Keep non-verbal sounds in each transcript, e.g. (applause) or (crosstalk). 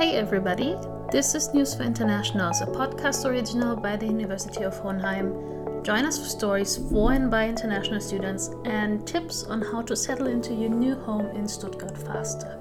Hey everybody, this is News for Internationals, a podcast original by the University of Hohenheim. Join us for stories for and by international students and tips on how to settle into your new home in Stuttgart faster.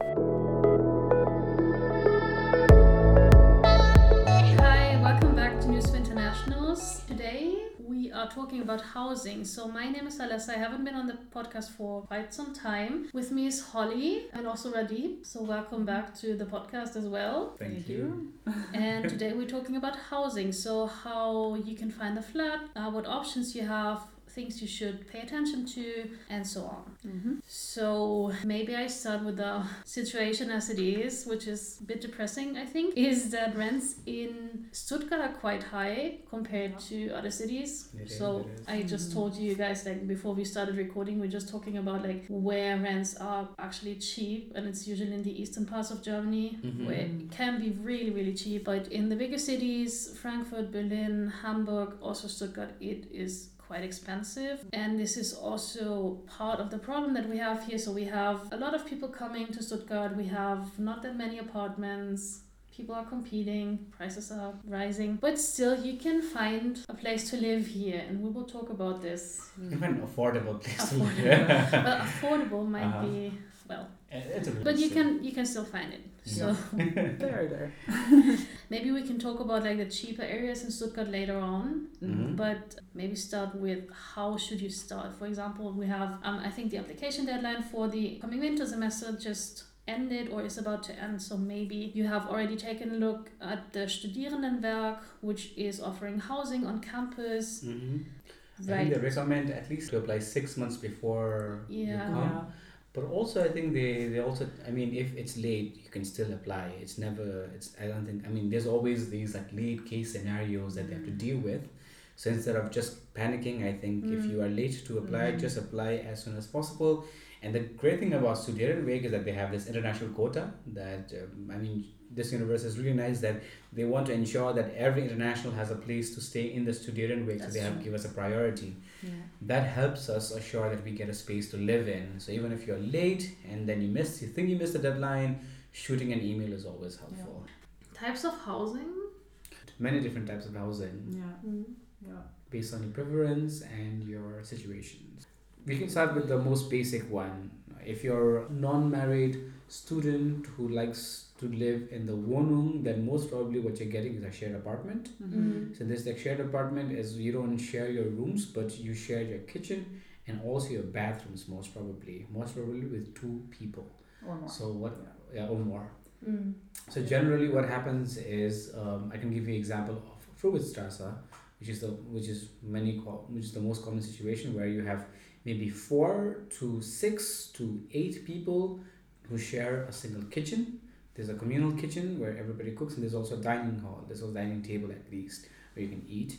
Are talking about housing. So my name is Alessa. I haven't been on the podcast for quite some time. With me is Holly and also Radip. So welcome back to the podcast as well. Thank, Thank you. (laughs) and (laughs) today we're talking about housing. So how you can find a flat, uh, what options you have, things you should pay attention to, and so on. Mm-hmm. So maybe I start with the situation as it is, which is a bit depressing, I think, is that rents in Stuttgart are quite high compared to other cities. It is, so it is. I just Mhm. told you guys like before we started recording, we're just talking about like where rents are actually cheap, and it's usually in the eastern parts of Germany Mhm. where it can be really really cheap. But in the bigger cities, Frankfurt, Berlin, Hamburg, also Stuttgart, it is quite expensive. And this is also part of the problem that we have here. So we have a lot of people coming to stuttgart. We have not that many apartments. People are competing. Prices are rising. But still you can find a place to live here. And we will talk about this. Even affordable place to live. Affordable. (laughs) well affordable might Uh-huh. be well. It's a but you can you can still find it. So (laughs) There, there. (laughs) maybe we can talk about like the cheaper areas in stuttgart later on Mhm. but maybe start with how should you start for example we have um, i think the application deadline for the coming winter semester just ended or is about to end so maybe you have already taken a look at the studierendenwerk which is offering housing on campus Mhm. I think right they recommend at least to apply six months before you come. Yeah. But also, I think they, they also, I mean, if it's late, you can still apply. It's never, it's, I don't think, I mean, there's always these like late case scenarios that they have to deal with. So instead of just panicking, I think if Mm. you are late to apply, Mhm. just apply as soon as possible. And the great thing about Studierendenwerk is that they have this international quota that, um, I mean, this university is really nice that they want to ensure that every international has a place to stay in the Studierendenwerk, so That's they have true. give us a priority Yeah. that helps us assure that we get a space to live in. So even if you're late and then you miss, you think you missed the deadline, shooting an email is always helpful. types of housing Many different types of housing Yeah. Mm. Yeah. based on your preference and your situations. We can start with the most basic one. If you're non-married student who likes to live in the Wohnung, then most probably what you're getting is a shared apartment. Mhm. So this like shared apartment is you don't share your rooms, but you share your kitchen and also your bathrooms most probably, most probably with two people. Or more. So what, yeah, or more. Mm. So generally, what happens is um, I can give you example of Fruwirthstrasse, which is the which is many which is the most common situation where you have maybe four to six to eight people who share a single kitchen. There's a communal kitchen where everybody cooks, and there's also a dining hall. There's a dining table at least where you can eat,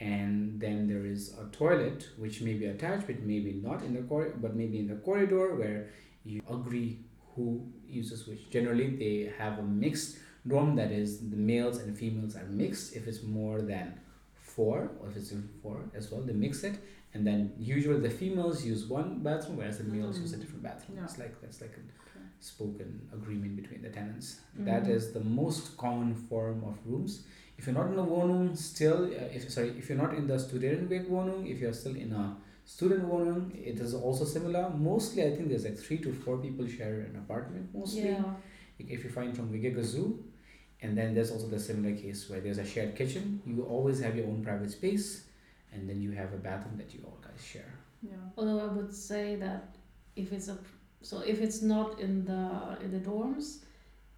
and then there is a toilet which may be attached, but maybe not in the cor- but maybe in the corridor where you agree who uses which. Generally, they have a mixed dorm that is the males and females are mixed. If it's more than four, or if it's four as well, they mix it. And then usually the females use one bathroom, whereas the males mm-hmm. use a different bathroom. Yeah. It's like that's like a. spoken agreement between the tenants. That Mhm. is the most common form of rooms. If you're not in a Wohnung, still, uh, if sorry, if you're not in the Studierendenwerk Wohnung, if you're still in a student Wohnung, it is also similar. Mostly, I think there's like three to four people share an apartment. Mostly, yeah if you find from WG-gesucht, and then there's also the similar case where there's a shared kitchen. You always have your own private space, and then you have a bathroom that you all guys share. Yeah. Although I would say that if it's a so if it's not in the in the dorms,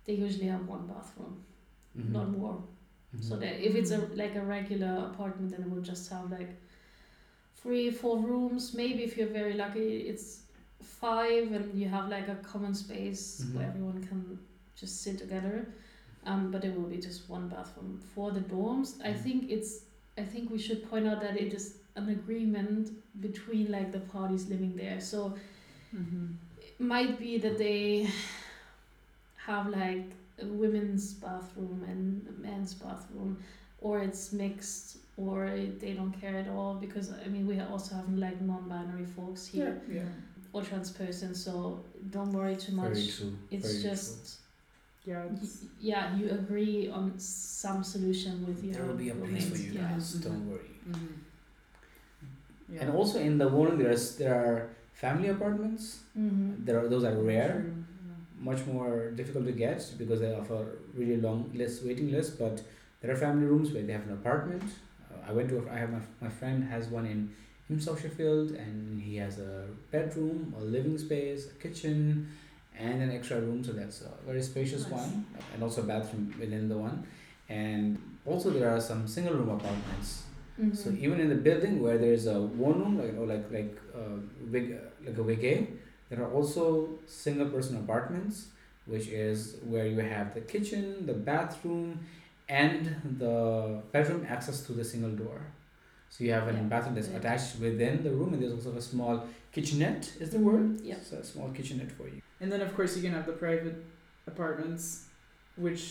they usually have one bathroom, Mhm. not more. So Mhm. that if it's a like a regular apartment, then it will just have like three, four rooms. Maybe if you're very lucky, it's five, and you have like a common space where Mhm. everyone can just sit together. Um, but it will be just one bathroom for the dorms. I Mhm. think it's. I think we should point out that it is an agreement between like the parties living there. So Mm-hmm. It might be that they have like a women's bathroom and a men's bathroom or it's mixed or they don't care at all because i mean we also have like non-binary folks here yeah. or trans persons so don't worry too much Very true. it's very just Yeah. y- It's, yeah, you agree on some solution with your There will be a place for you Yeah. guys. Don't worry. mhm. Yeah. And also in the Wohnung, there's there are family apartments. Mm-hmm. There are those are rare. True, much more difficult to get because they offer really long list waiting list but there are family rooms where they have an apartment uh, i went to a, i have my, my friend has one in south sheffield and he has a bedroom a living space a kitchen and an extra room so that's a very spacious Nice. one and also a bathroom within the one and also there are some single room apartments Mm-hmm. so even in the building where there is a one room like or like like uh, wig, like a WG, there are also single person apartments, which is where you have the kitchen, the bathroom, and the bedroom access to the single door. So you have a Yeah. bathroom that's Yeah. attached within the room, and there's also a small kitchenette. Is the word? Yeah. So a small kitchenette for you. And then of course you can have the private apartments, which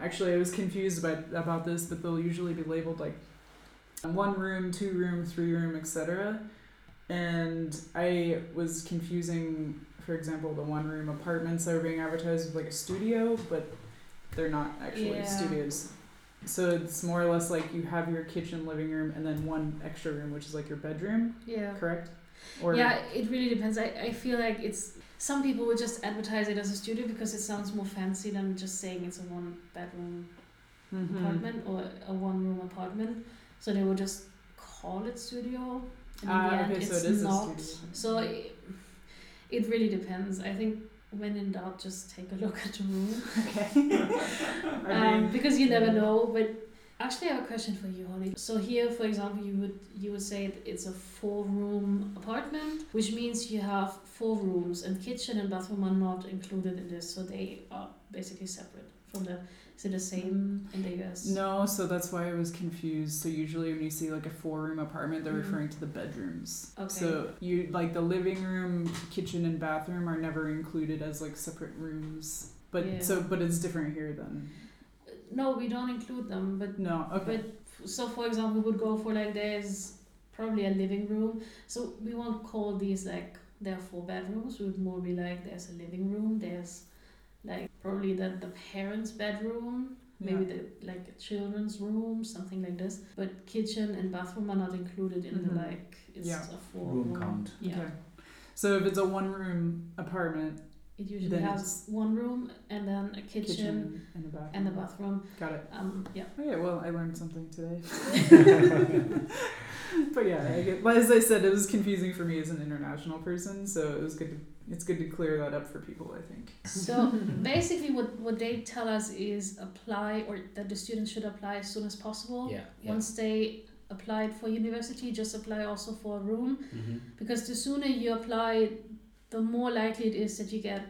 actually I was confused about about this, but they'll usually be labeled like one room, two room, three room, etc. And I was confusing, for example, the one room apartments that were being advertised with like a studio, but they're not actually Yeah. studios. So it's more or less like you have your kitchen, living room, and then one extra room, which is like your bedroom, Yeah. correct? Or yeah, it really depends. I, I feel like it's some people would just advertise it as a studio because it sounds more fancy than just saying it's a one bedroom Mhm. apartment or a one room apartment. So they would just call it studio. And in Ah, the end, okay, so it's it is a not. So it, it really depends. I think when in doubt, just take a (laughs) look at the room. Okay. (laughs) (laughs) Um, mean, because you never know. But actually, I have a question for you, Holly. So here, for example, you would you would say that it's a four room apartment, which means you have four rooms, and kitchen and bathroom are not included in this, so they are basically separate from the. Is it the same in the US? No, so that's why I was confused. So usually when you see like a four room apartment, they're Mhm. referring to the bedrooms. Okay. So you like the living room, kitchen, and bathroom are never included as like separate rooms. But Yeah. so but it's different here then. No, we don't include them, but No, okay. But so, for example, we would go for like there's probably a living room. So we won't call these like there are four bedrooms. We would more be like there's a living room. There's like probably the the parents' bedroom. Maybe Yeah. the like a children's room, something like this. But kitchen and bathroom are not included in Mhm. the like it's Yeah. a four Room count. Yeah. Okay. So if it's a one room apartment, It usually Then has one room and then a kitchen, kitchen, and a bathroom. and a bathroom. Got it. Um, yeah. Okay, well, I learned something today. (laughs) (laughs) but yeah, I get, but as I said, it was confusing for me as an international person, so it was good to it's good to clear that up for people. I think. So (laughs) basically, what, what they tell us is apply or that the students should apply as soon as possible. Yeah. yeah. Once they applied for university, just apply also for a room Mm-hmm. because the sooner you apply, the more likely it is that you get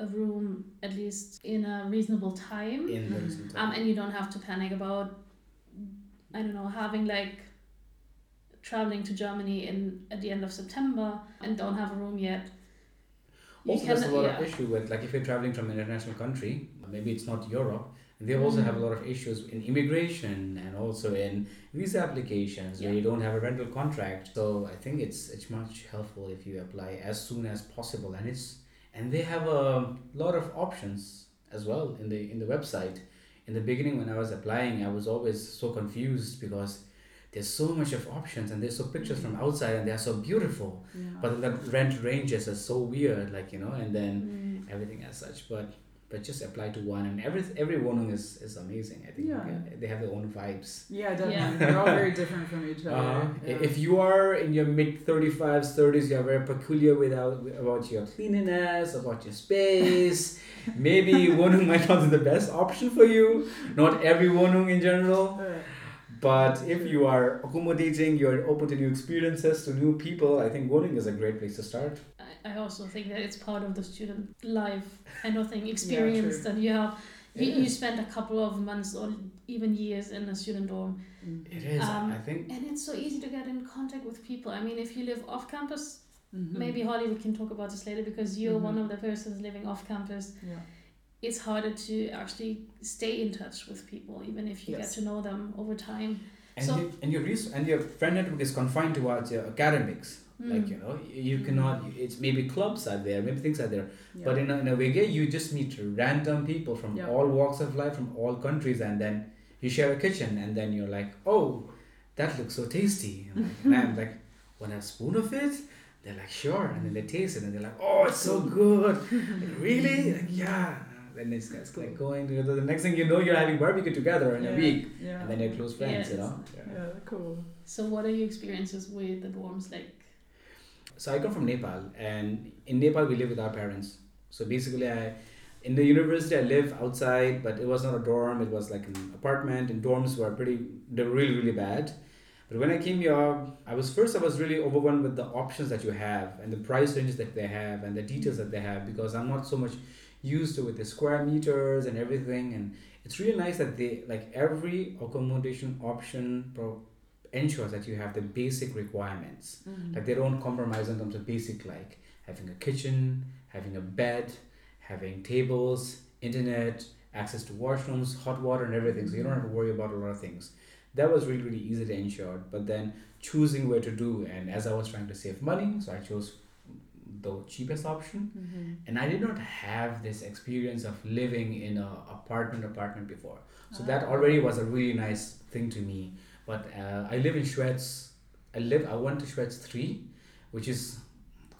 a room at least in a reasonable time. In the recent Um, and you don't have to panic about, I don't know, having like traveling to Germany in at the end of September and don't have a room yet. Also, there's a lot yeah. of issue with like if you're traveling from an international country, maybe it's not Europe. They also Mm. have a lot of issues in immigration and also in visa applications where Yeah. you don't have a rental contract. So I think it's it's much helpful if you apply as soon as possible, and it's and they have a lot of options as well in the in the website. In the beginning, when I was applying, I was always so confused because there's so much of options and there's so pictures from outside and they are so beautiful Yeah. but the rent ranges are so weird like you know and then Mm. everything as such but but just apply to one and every every wohnung is is amazing i think Yeah. they have their own vibes yeah, definitely. Yeah. They're all very different from each other. uh, yeah. if you are in your mid 35s 30s you are very peculiar without about your cleanliness about your space (laughs) maybe wohnung might not be the best option for you not every wohnung in general Uh, but if you are accommodating you're open to new experiences to new people i think wohnung is a great place to start I, also think that it's part of the student life kind of thing experience true. that you have. You, you spend a couple of months or even years in a student dorm, mm. it is Um, i think and it's so easy to get in contact with people. I mean, if you live off campus, Mhm. maybe Holly, we can talk about this later because you're Mhm. one of the persons living off campus. Yeah. It's harder to actually stay in touch with people, even if you Yes. get to know them over time. And, So- you, and your res- and your friend network is confined towards your academics. Mm. Like you know, you cannot. Mm. It's maybe clubs are there, maybe things are there, Yeah. but in a, in a WG, you just meet random people from Yeah. all walks of life, from all countries, and then you share a kitchen, and then you're like, oh, that looks so tasty. And, like, and I'm like, (laughs) want a spoon of it? They're like, sure, and then they taste it, and they're like, oh, it's so good. Like, (laughs) really? Like, yeah. Then it's, it's like going to the next thing you know, you're having barbecue together in yeah. a week, Yeah. and then you're close friends, you know. yeah, cool. So, what are your experiences with the dorms like? So I come from Nepal, and in Nepal we live with our parents. So basically, I in the university I live outside, but it was not a dorm. It was like an apartment, and dorms were pretty. They were really really bad. But when I came here, I was first I was really overwhelmed with the options that you have and the price ranges that they have and the details that they have because I'm not so much used to with the square meters and everything. And it's really nice that they like every accommodation option pro- ensures that you have the basic requirements. Mm. Like they don't compromise in terms of basic like having a kitchen, having a bed, having tables, internet, access to washrooms, hot water and everything. So you don't have to worry about a lot of things. That was really, really easy to ensure. But then choosing where to do and as I was trying to save money, so I chose the cheapest option. Mhm. And I did not have this experience of living in a apartment apartment before. So that Ah. already was a really nice thing to me. But uh, I live in Schwerz. I live. I went to Schwerz three, which is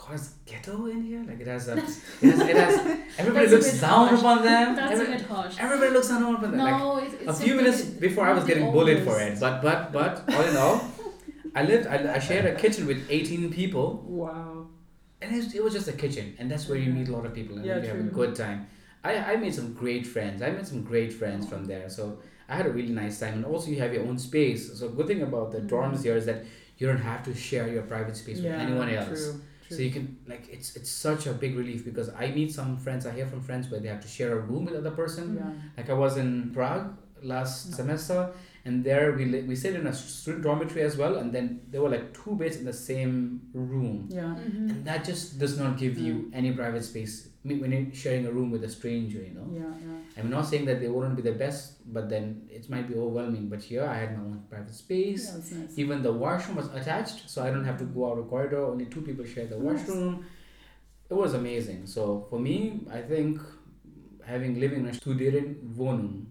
called ghetto in here. Like it has a. It has. It has (laughs) everybody looks down harsh. upon them. That's Every- a bit harsh. everybody looks down upon them. Like, No, it, it's a few minutes before I was getting bullied for it. But but but all in all, I lived. I, I shared a kitchen with eighteen people, Wow. And it was, it was just a kitchen, and that's where you mm-hmm. meet a lot of people and Yeah, you have a good time. I, I made some great friends. I made some great friends from there. So I had a really nice time, and also you have your own space. So good thing about the dorms mm-hmm. here is that you don't have to share your private space with anyone else. True. True. So you can like it's it's such a big relief because I meet some friends. I hear from friends where they have to share a room with other person. yeah. Like I was in Prague last No. semester, and there we li- we stayed in a student dormitory as well, and then there were like two beds in the same room, Yeah. Mhm. and that just does not give you Mm. any private space I mean, when you're sharing a room with a stranger. You know, Yeah. Yeah. I'm not saying that they wouldn't be the best, but then it might be overwhelming. But here I had my own private space. Yeah, it's nice. Even the washroom was attached, so I don't have to go out a corridor. Only two people share the Nice. washroom. It was amazing. So for me, I think having living in a studeren Wohnung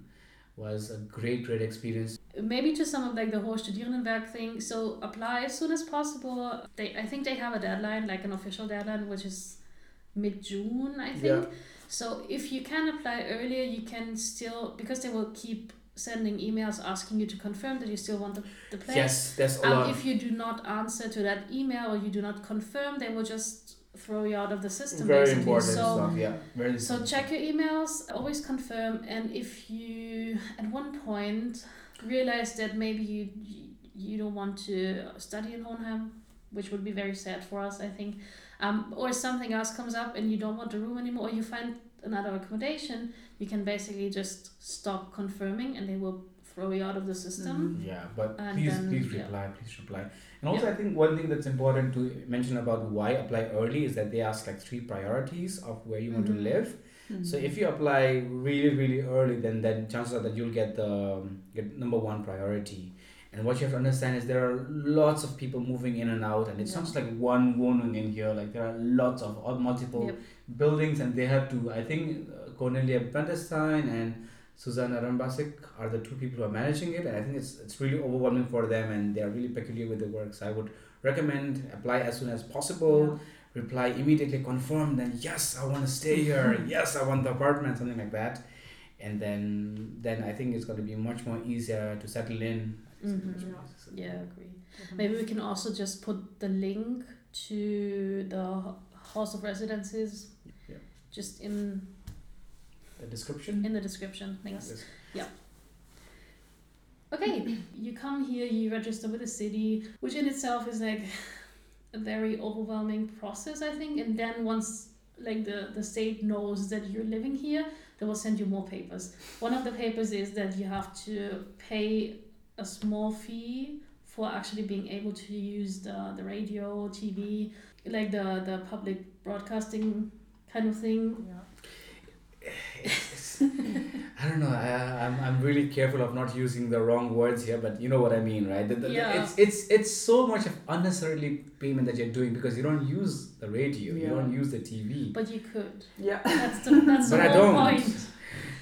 was a great, great experience. Maybe to some of like the whole Studierendenwerk thing. So apply as soon as possible. They, I think they have a deadline, like an official deadline, which is mid June, I think. yeah. So if you can apply earlier, you can still because they will keep sending emails asking you to confirm that you still want the, the place. Yes, that's a Um, lot. if you do not answer to that email or you do not confirm, they will just throw you out of the system. Very basically. important So stuff. Yeah, very. so check your emails, always confirm, and if you at one point realize that maybe you you don't want to study in Hohenheim, which would be very sad for us, I think, um, or something else comes up and you don't want the room anymore, or you find another accommodation, you can basically just stop confirming, and they will throw you out of the system. Mhm. Yeah, but And please, then- please yeah. reply, please reply. And also, I think one thing that's important to mention about why apply early is that they ask like three priorities of where you want Mhm. to live. So if you apply really, really early, then then chances are that you'll get the um, get number one priority. And what you have to understand is there are lots of people moving in and out, and it's not just like one wohnung in here. Like there are lots of multiple Yep. buildings, and they have to. I think uh, Cornelia Bentestein and Susanna Rambasik are the two people who are managing it, and I think it's it's really overwhelming for them, and they are really peculiar with the work. So I would recommend apply as soon as possible reply immediately confirm then yes i want to stay here (laughs) yes i want the apartment something like that and then then i think it's going to be much more easier to settle in It's Mhm. much more easier. Yeah, I agree. Mhm. Maybe we can also just put the link to the House of Residences Yeah. just in the description in the description. Thanks. Yes. Yeah. Okay, you come here, you register with the city, which in itself is like (laughs) a very overwhelming process, I think. And then once like the, the state knows that you're living here, they will send you more papers. One of the papers is that you have to pay a small fee for actually being able to use the, the radio, TV, like the, the public broadcasting kind of thing. Yeah. (laughs) it's, (laughs) it's, I don't know. I, I'm, I'm really careful of not using the wrong words here, but you know what I mean, right? The- the- the- Yeah. It's it's it's so much of unnecessarily payment that you're doing because you don't use the radio, you don't use the TV. But you could. Yeah. That's the that's (laughs) But the I don't. point.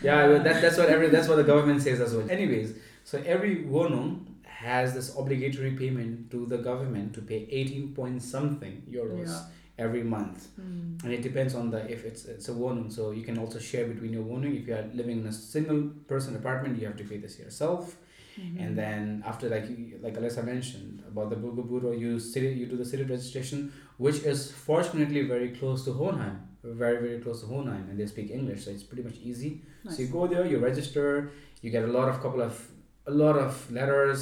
Yeah, but that, that's what every that's what the government says as well. Anyways, so every Wohnung has this obligatory payment to the government to pay 18 point something euros Yeah. Every month. Mm. and it depends on the if it's it's a Wohnung so you can also share between your Wohnung if you are living in a single person apartment you have to pay this yourself. Mm-hmm. and then after like like Alyssa mentioned about the Bürgerbüro you city you do the city registration which is fortunately very close to Hohenheim. Very very close to Hohenheim. And they speak English so it's pretty much easy. So you go there you register you get a lot of couple of a lot of letters.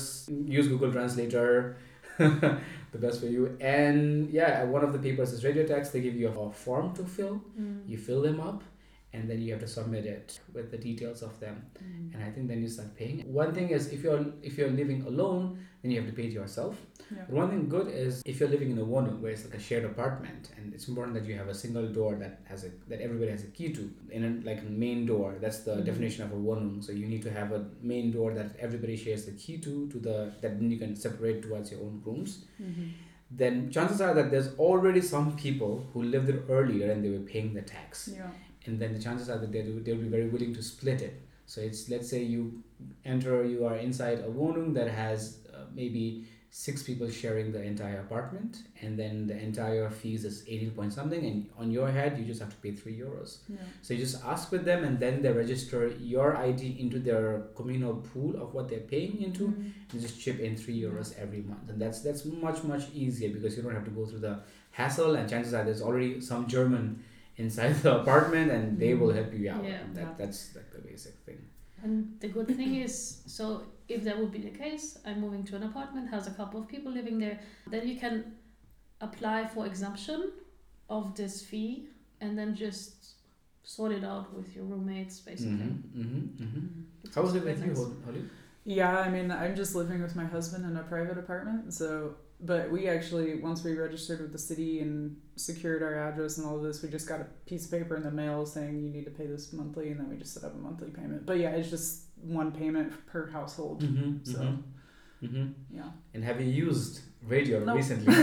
Use Google Translator (laughs) the best for you and yeah one of the papers is radio text they give you a form to fill Mm. you fill them up and then you have to submit it with the details of them Mm. and i think then you start paying one thing is if you're if you're living alone then you have to pay it yourself Yeah. but one thing good is if you're living in a Wohnung where it's like a shared apartment and it's important that you have a single door that has a that everybody has a key to in a, like a main door that's the Mhm. definition of a Wohnung so you need to have a main door that everybody shares the key to to the that then you can separate towards your own rooms Mhm. then chances are that there's already some people who lived there earlier and they were paying the tax Yeah. and then the chances are that they they'll be very willing to split it. So it's let's say you enter, you are inside a wohnung that has maybe six people sharing the entire apartment, and then the entire fees is eighteen point something, and on your head you just have to pay three euros. Yeah. So you just ask with them, and then they register your ID into their communal pool of what they're paying into, Mm. you just chip in three euros every month and that's that's much much easier because you don't have to go through the hassle and chances are there's already some german inside the apartment and they will help you out Yeah. that, Yeah. that's like the basic thing And the good thing is, so if that would be the case, I'm moving to an apartment, has a couple of people living there, then you can apply for exemption of this fee and then just sort it out with your roommates, basically. mm-hmm, mm-hmm, mm-hmm. Which how is was it with you nice. Hol- Holly? Yeah, I mean, I'm just living with my husband in a private apartment. So, but we actually, once we registered with the city and secured our address and all of this, we just got a piece of paper in the mail saying you need to pay this monthly, and then we just set up a monthly payment. But yeah, it's just one payment per household. Mm-hmm, So, mm-hmm. yeah. and have you used radio Nope. recently (laughs) (laughs)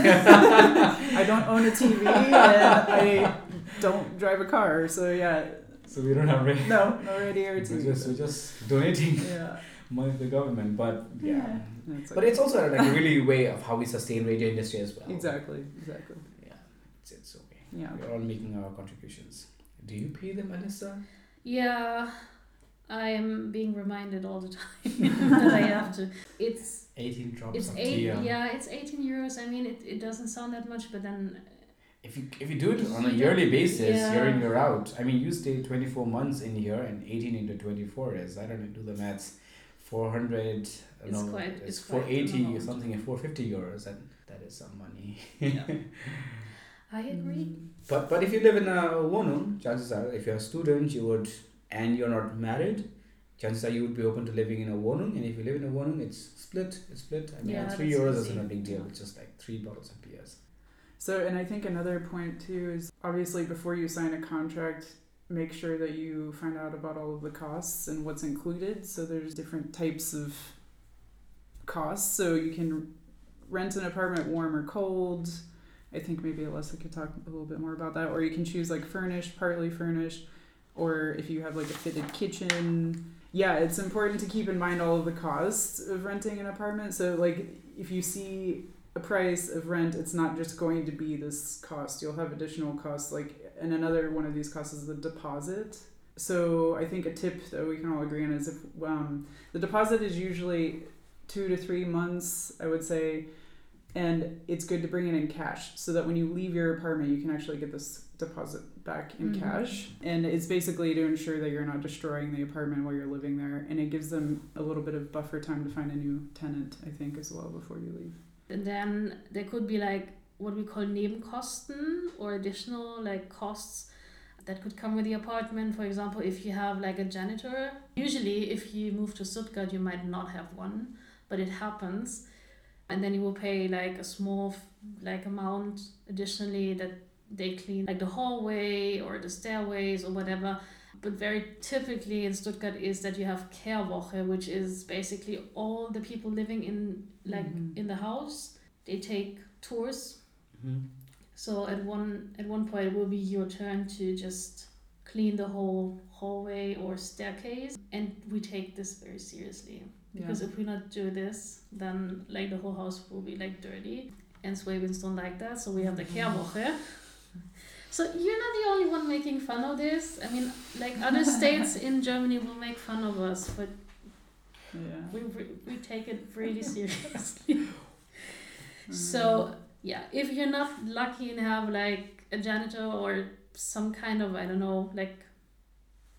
I don't own a TV and I don't drive a car. So, yeah, so we don't have radio no, no radio or we're TV. just, we're just donating yeah. (laughs) money to the government but yeah, Yeah. It's but it's also like a really way of how we sustain radio industry as well Exactly, exactly. yeah it's, it's okay Yeah. We're all making our contributions. Do you pay them, Alyssa? Yeah, I'm being reminded all the (laughs) time that I have to. It's 18 drops it's of eight. tea. Yeah, it's 18 euros. I mean, it, it doesn't sound that much, but then If you if you do it on a yearly basis, Yeah. year in year out. I mean, you stay 24 months in here, and 18 into 24 is I don't know. Do the maths. 400. It's no, quite- It's, it's quite 480 or something, and 450 euros, and that is some money. yeah. (laughs) I agree. Mm. But but if you live in a Wohnung, chances are if you're a student, you would and you're not married, chances are you would be open to living in a Wohnung. And if you live in a Wohnung, it's split. It's split. I mean, Yeah, three euros easy. isn't a big deal. Yeah. It's just like three bottles of beers. So, and I think another point too is obviously before you sign a contract, make sure that you find out about all of the costs and what's included. So, there's different types of costs. So, you can rent an apartment warm or cold. I think maybe Alyssa could talk a little bit more about that. Or you can choose like furnished, partly furnished, or if you have like a fitted kitchen. Yeah, it's important to keep in mind all of the costs of renting an apartment. So, like, if you see a price of rent, it's not just going to be this cost. You'll have additional costs, like, and another one of these costs is the deposit. So I think a tip that we can all agree on is if um, the deposit is usually two to three months, I would say, and it's good to bring it in cash so that when you leave your apartment, you can actually get this deposit back in Mhm. cash. And it's basically to ensure that you're not destroying the apartment while you're living there, and it gives them a little bit of buffer time to find a new tenant, I think, as well before you leave. And then there could be like what we call Nebenkosten or additional like costs that could come with the apartment. For example, if you have like a janitor, usually if you move to Stuttgart, you might not have one, but it happens. And then you will pay like a small like amount additionally that they clean like the hallway or the stairways or whatever. but very typically in Stuttgart is that you have Kehrwoche, which is basically all the people living in like Mhm. in the house. They take tours. Mhm. So at one at one point it will be your turn to just clean the whole hallway or staircase, and we take this very seriously because if we not do this, then like the whole house will be like dirty, and Swabians don't like that. So we have the Kehrwoche. So you're not the only one making fun of this. I mean, like other states (laughs) in Germany will make fun of us, but yeah. we we, we take it really (laughs) seriously. So mm. yeah, if you're not lucky and have like a janitor or some kind of I don't know like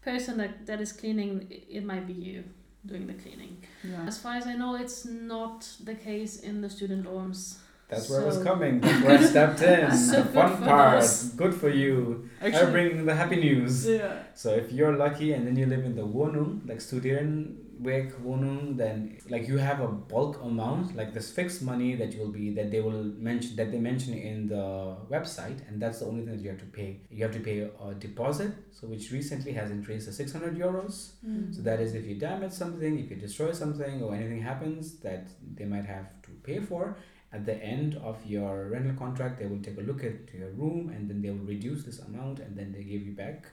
person that, that is cleaning, it might be you doing the cleaning. yeah. As far as I know, it's not the case in the student dorms. (laughs) That's where I was coming. That's where I stepped in. So the fun part. us. Good for you. I bring the happy news. yeah. So if you're lucky and then you live in the Wohnung, like Studierendenwerk Wohnung, then like you have a bulk amount, like this fixed money that you will be that they will mention that they mention in the website, and that's the only thing that you have to pay. You have to pay a deposit, so which recently has increased to six hundred euros. So that is if you damage something, if you destroy something, or anything happens that they might have to pay for. At the end of your rental contract, they will take a look at your room and then they will reduce this amount and then they give you back.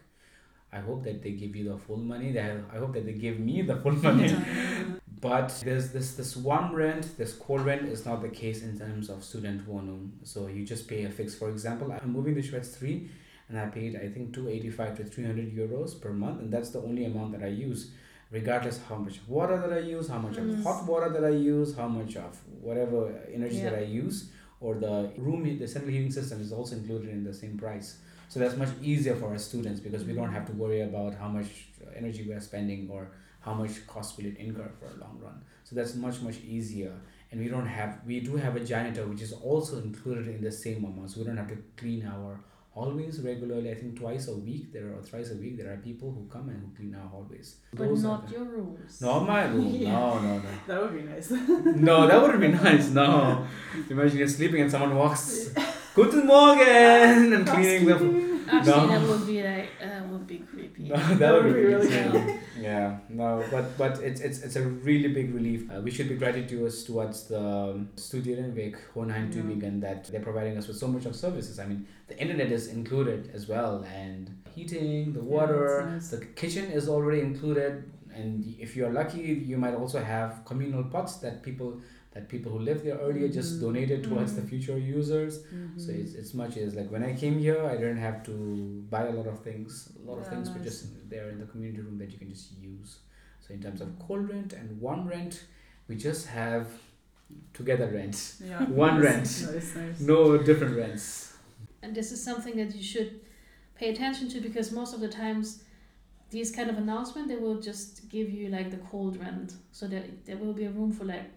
I hope that they give you the full money. They have, I hope that they give me the full money. (laughs) But there's this this one rent, this core rent is not the case in terms of student Wohnung. So you just pay a fix. For example, I'm moving to Schwerz 3 and I paid I think 285 to 300 euros per month and that's the only amount that I use regardless how much water that I use, how much Mm. of hot water that I use, how much of whatever energy that I use or the room the central heating system is also included in the same price. So that's much easier for our students because we don't have to worry about how much energy we are spending or how much cost will it incur for a long run. So that's much much easier. And we don't have we do have a janitor which is also included in the same amount. So we don't have to clean our hallways regularly. I think twice a week there are thrice a week there are people who come and who clean our hallways. But Those are not your rooms. not my (laughs) room. Yeah. No, no, no. That would be nice. (laughs) No, that would be nice. No. Imagine you're sleeping and someone walks, (laughs) Guten Morgen! and cleaning the. Actually, No. that would be like uh, would be creepy. No, that would be really really insane. Yeah, no, but but it's it's it's a really big relief. Uh, we should be gratitude towards the um, Studierendenwerk Hohenheim Yeah. Tübingen that they're providing us with so much of services. I mean, the internet is included as well, and heating, the water, that's the kitchen is already included. And if you're lucky, you might also have communal pots that people that people who lived there earlier just Mhm. donated towards the Mhm. future users. So it's, it's much as like when I came here, I didn't have to buy a lot of things. A lot of Yeah, things were nice. just there in the community room that you can just use. So in terms of cold rent and warm rent, we just have together rent, yeah. (laughs) one nice, rent. Nice, nice. no different rents. And this is something that you should pay attention to because most of the times these kind of announcement they will just give you like the cold rent. So there there will be a room for like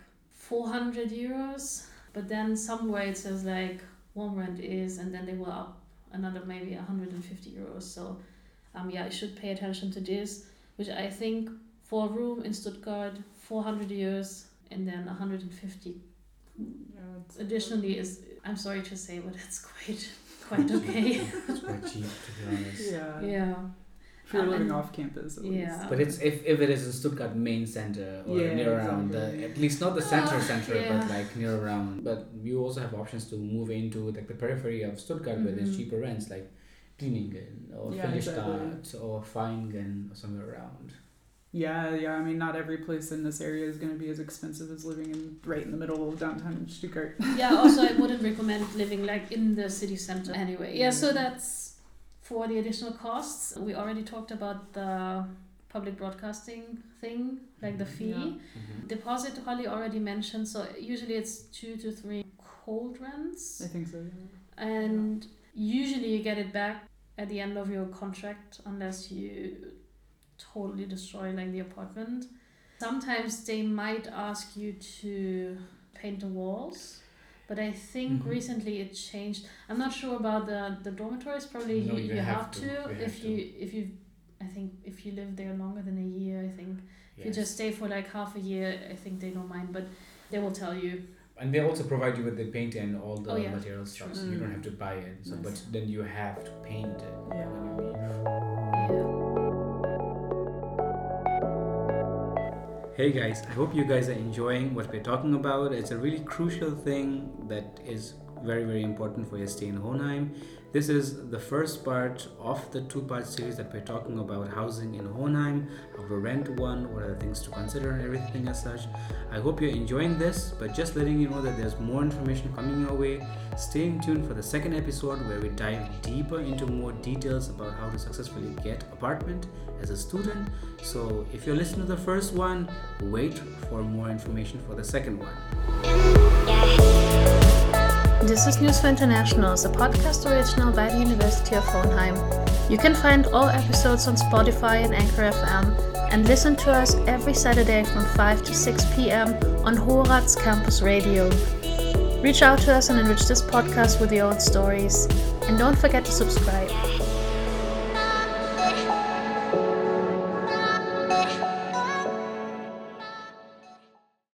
400 euros, but then somewhere it says like warm rent is and then they will up another maybe 150 euros. So um yeah, I should pay attention to this, which I think for a room in Stuttgart 400 euros and then 150 Yeah, it's- additionally is I'm sorry to say but (laughs) it's quite quite (laughs) okay. It's quite cheap to be honest. Yeah. yeah. If you're Um, living off campus, at yeah. least. But it's if, if it is in Stuttgart main center or Yeah, near around exactly. the at least not the center Ah, center yeah. but like near around. But you also have options to move into like the periphery of Stuttgart where there's Mhm. cheaper rents like Kliniken or Yeah, Friedrichstadt exactly. or Vaihingen or somewhere around. Yeah, yeah. I mean, not every place in this area is going to be as expensive as living in right in the middle of downtown Stuttgart. yeah also i (laughs) wouldn't recommend living like in the city center anyway yeah so that's for the additional costs we already talked about the public broadcasting thing like the mm-hmm. fee Yeah. Mm-hmm. deposit holly already mentioned so usually it's two to three cold rents I think so. Yeah. and usually you get it back at the end of your contract unless you totally destroy like the apartment sometimes they might ask you to paint the walls but i think Mhm. recently it changed i'm not sure about the the dormitories probably No, you, you you have have, to. to, You have if to. you if you i think if you live there longer than a year i think if you just stay for like half a year i think they don't mind but they will tell you and they also provide you with the paint and all the Oh, yeah. material stuff, so you don't have to buy it. So, Nice. but then you have to paint it Yeah. when you leave. yeah Hey guys, I hope you guys are enjoying what we're talking about. It's a really crucial thing that is very, very important for your stay in Hohenheim. This is the first part of the two part series that we're talking about housing in Hohenheim, how to rent one, what are the things to consider, and everything as such. I hope you're enjoying this, but just letting you know that there's more information coming your way. Stay tuned for the second episode where we dive deeper into more details about how to successfully get apartment as a student. So if you're listening to the first one, wait for more information for the second one. This is News for Internationals, a podcast original by the University of Hohenheim. You can find all episodes on Spotify and Anchor FM and listen to us every Saturday from 5 to 6 p.m. on Hoherat's Campus Radio. Reach out to us and enrich this podcast with your own stories. And don't forget to subscribe.